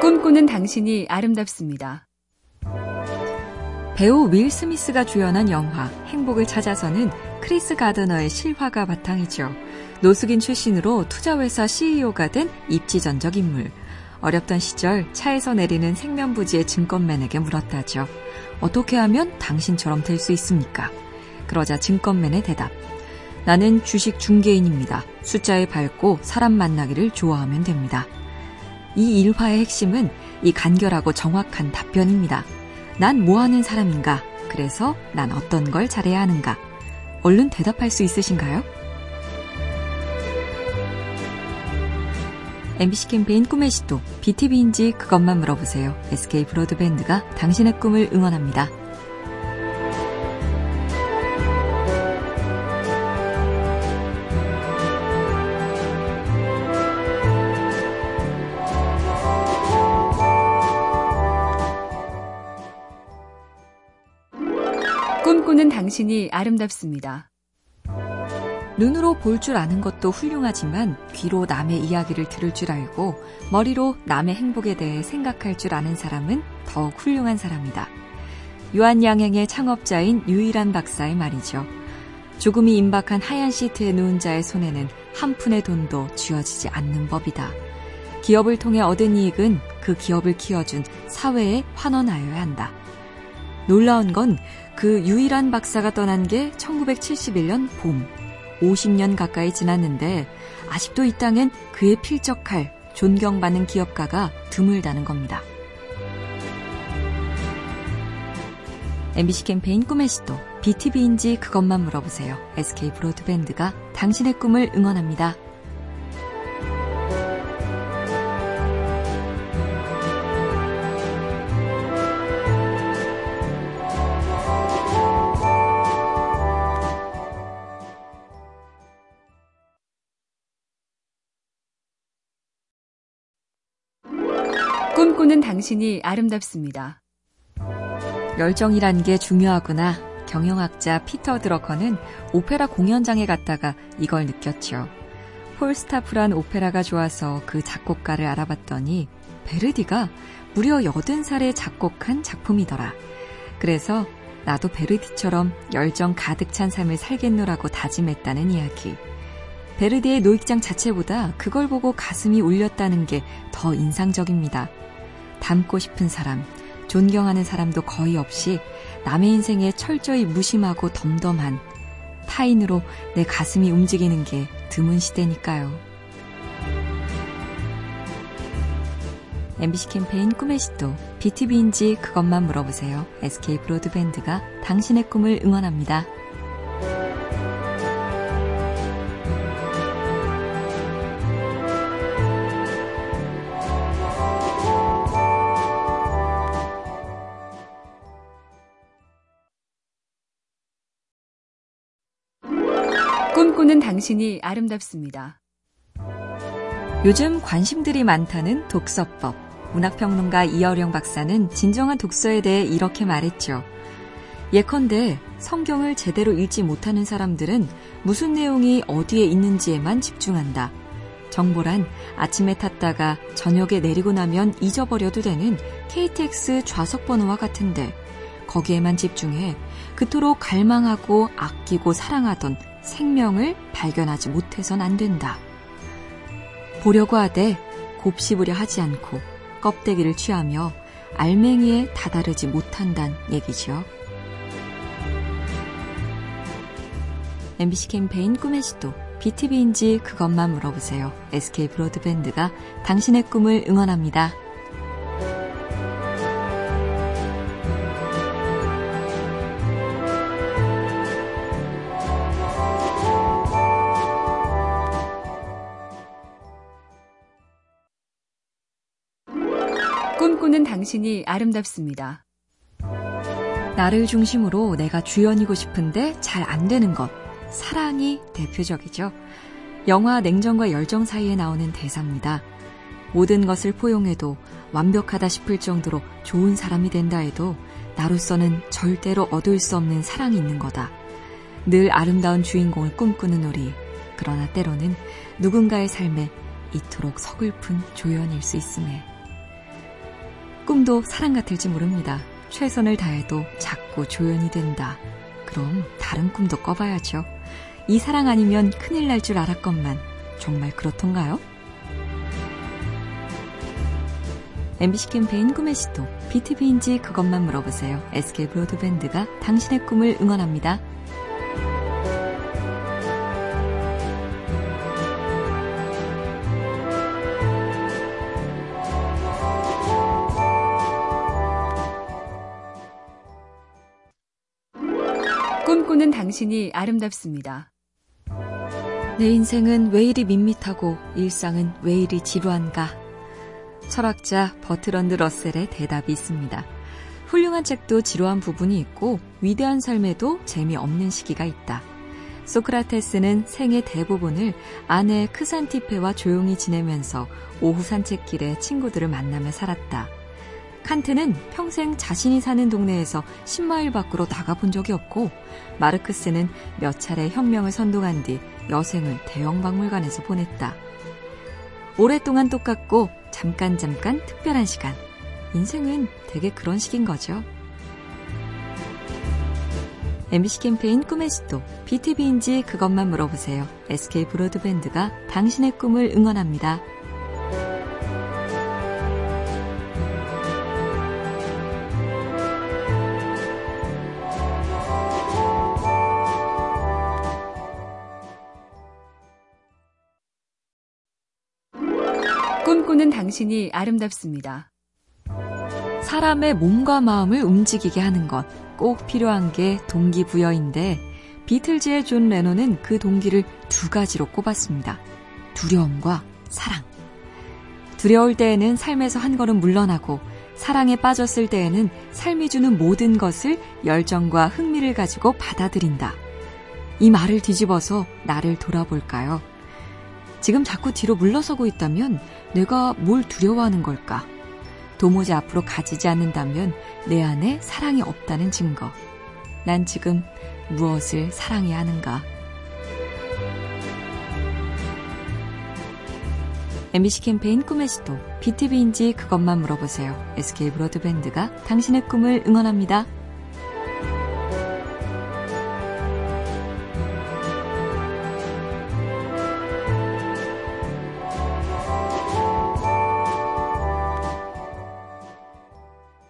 꿈꾸는 당신이 아름답습니다. 배우 윌 스미스가 주연한 영화 행복을 찾아서는 크리스 가드너의 실화가 바탕이죠. 노숙인 출신으로 투자회사 CEO가 된 입지전적 인물. 어렵던 시절 차에서 내리는 생면부지의 증권맨에게 물었다죠. 어떻게 하면 당신처럼 될 수 있습니까? 그러자 증권맨의 대답. 나는 주식 중개인입니다. 숫자에 밝고 사람 만나기를 좋아하면 됩니다. 이 일화의 핵심은 이 간결하고 정확한 답변입니다. 난 뭐 하는 사람인가? 그래서 난 어떤 걸 잘해야 하는가? 얼른 대답할 수 있으신가요? MBC 캠페인 꿈의 시도, BTV인지 그것만 물어보세요. SK 브로드밴드가 당신의 꿈을 응원합니다. 당신이 아름답습니다. 눈으로 볼 줄 아는 것도 훌륭하지만 귀로 남의 이야기를 들을 줄 알고 머리로 남의 행복에 대해 생각할 줄 아는 사람은 더욱 훌륭한 사람이다. 유한양행의 창업자인 유일한 박사의 말이죠. 조금이 임박한 하얀 시트에 누운 자의 손에는 한 푼의 돈도 쥐어지지 않는 법이다. 기업을 통해 얻은 이익은 그 기업을 키워준 사회에 환원하여야 한다. 놀라운 건 그 유일한 박사가 떠난 게 1971년 봄. 50년 가까이 지났는데 아직도 이 땅엔 그에 필적할 존경받는 기업가가 드물다는 겁니다. MBC 캠페인 꿈의 시도 BTV인지 그것만 물어보세요. SK 브로드밴드가 당신의 꿈을 응원합니다. 꿈꾸는 당신이 아름답습니다. 열정이란 게 중요하구나. 경영학자 피터 드러커는 오페라 공연장에 갔다가 이걸 느꼈죠. 폴스타프란 오페라가 좋아서 그 작곡가를 알아봤더니 베르디가 무려 80살에 작곡한 작품이더라. 그래서 나도 베르디처럼 열정 가득 찬 삶을 살겠노라고 다짐했다는 이야기. 베르디의 노익장 자체보다 그걸 보고 가슴이 울렸다는 게 더 인상적입니다. 닮고 싶은 사람, 존경하는 사람도 거의 없이 남의 인생에 철저히 무심하고 덤덤한 타인으로 내 가슴이 움직이는 게 드문 시대니까요. MBC 캠페인 꿈의 시도, BTV인지 그것만 물어보세요. SK 브로드밴드가 당신의 꿈을 응원합니다. 꿈꾸는 당신이 아름답습니다. 요즘 관심들이 많다는 독서법. 문학평론가 이어령 박사는 진정한 독서에 대해 이렇게 말했죠. 예컨대 성경을 제대로 읽지 못하는 사람들은 무슨 내용이 어디에 있는지에만 집중한다. 정보란 아침에 탔다가 저녁에 내리고 나면 잊어버려도 되는 KTX 좌석 번호와 같은데 거기에만 집중해 그토록 갈망하고 아끼고 사랑하던 생명을 발견하지 못해선 안 된다. 보려고 하되 곱씹으려 하지 않고 껍데기를 취하며 알맹이에 다다르지 못한단 얘기죠. MBC 캠페인 꿈의 시도 BTV인지 그것만 물어보세요. SK 브로드밴드가 당신의 꿈을 응원합니다. 꿈꾸는 당신이 아름답습니다. 나를 중심으로 내가 주연이고 싶은데 잘 안 되는 것. 사랑이 대표적이죠. 영화 냉정과 열정 사이에 나오는 대사입니다. 모든 것을 포용해도 완벽하다 싶을 정도로 좋은 사람이 된다 해도 나로서는 절대로 얻을 수 없는 사랑이 있는 거다. 늘 아름다운 주인공을 꿈꾸는 우리. 그러나 때로는 누군가의 삶에 이토록 서글픈 조연일 수 있음에. 꿈도 사랑 같을지 모릅니다. 최선을 다해도 자꾸 조연이 된다. 그럼 다른 꿈도 꿔봐야죠. 이 사랑 아니면 큰일 날 줄 알았건만 정말 그렇던가요? MBC 캠페인 꿈의 시도 BTV인지 그것만 물어보세요. SK 브로드밴드가 당신의 꿈을 응원합니다. 꿈꾸는 당신이 아름답습니다. 내 인생은 왜 이리 밋밋하고 일상은 왜 이리 지루한가? 철학자 버트런드 러셀의 대답이 있습니다. 훌륭한 책도 지루한 부분이 있고 위대한 삶에도 재미없는 시기가 있다. 소크라테스는 생의 대부분을 아내 크산티페와 조용히 지내면서 오후 산책길에 친구들을 만나며 살았다. 칸트는 평생 자신이 사는 동네에서 10마일 밖으로 나가본 적이 없고 마르크스는 몇 차례 혁명을 선동한 뒤 여생을 대형 박물관에서 보냈다. 오랫동안 똑같고 잠깐 잠깐 특별한 시간. 인생은 되게 그런 식인 거죠. MBC 캠페인 꿈의 시도 BTV인지 그것만 물어보세요. SK 브로드밴드가 당신의 꿈을 응원합니다. 꿈꾸는 당신이 아름답습니다. 사람의 몸과 마음을 움직이게 하는 것 꼭 필요한 게 동기부여인데 비틀즈의 존 레논은 그 동기를 두 가지로 꼽았습니다. 두려움과 사랑. 두려울 때에는 삶에서 한 걸음 물러나고 사랑에 빠졌을 때에는 삶이 주는 모든 것을 열정과 흥미를 가지고 받아들인다. 이 말을 뒤집어서 나를 돌아볼까요? 지금 자꾸 뒤로 물러서고 있다면 내가 뭘 두려워하는 걸까? 도무지 앞으로 가지지 않는다면 내 안에 사랑이 없다는 증거. 난 지금 무엇을 사랑해야 하는가? MBC 캠페인 꿈의 시도, BTV인지 그것만 물어보세요. SK 브로드밴드가 당신의 꿈을 응원합니다.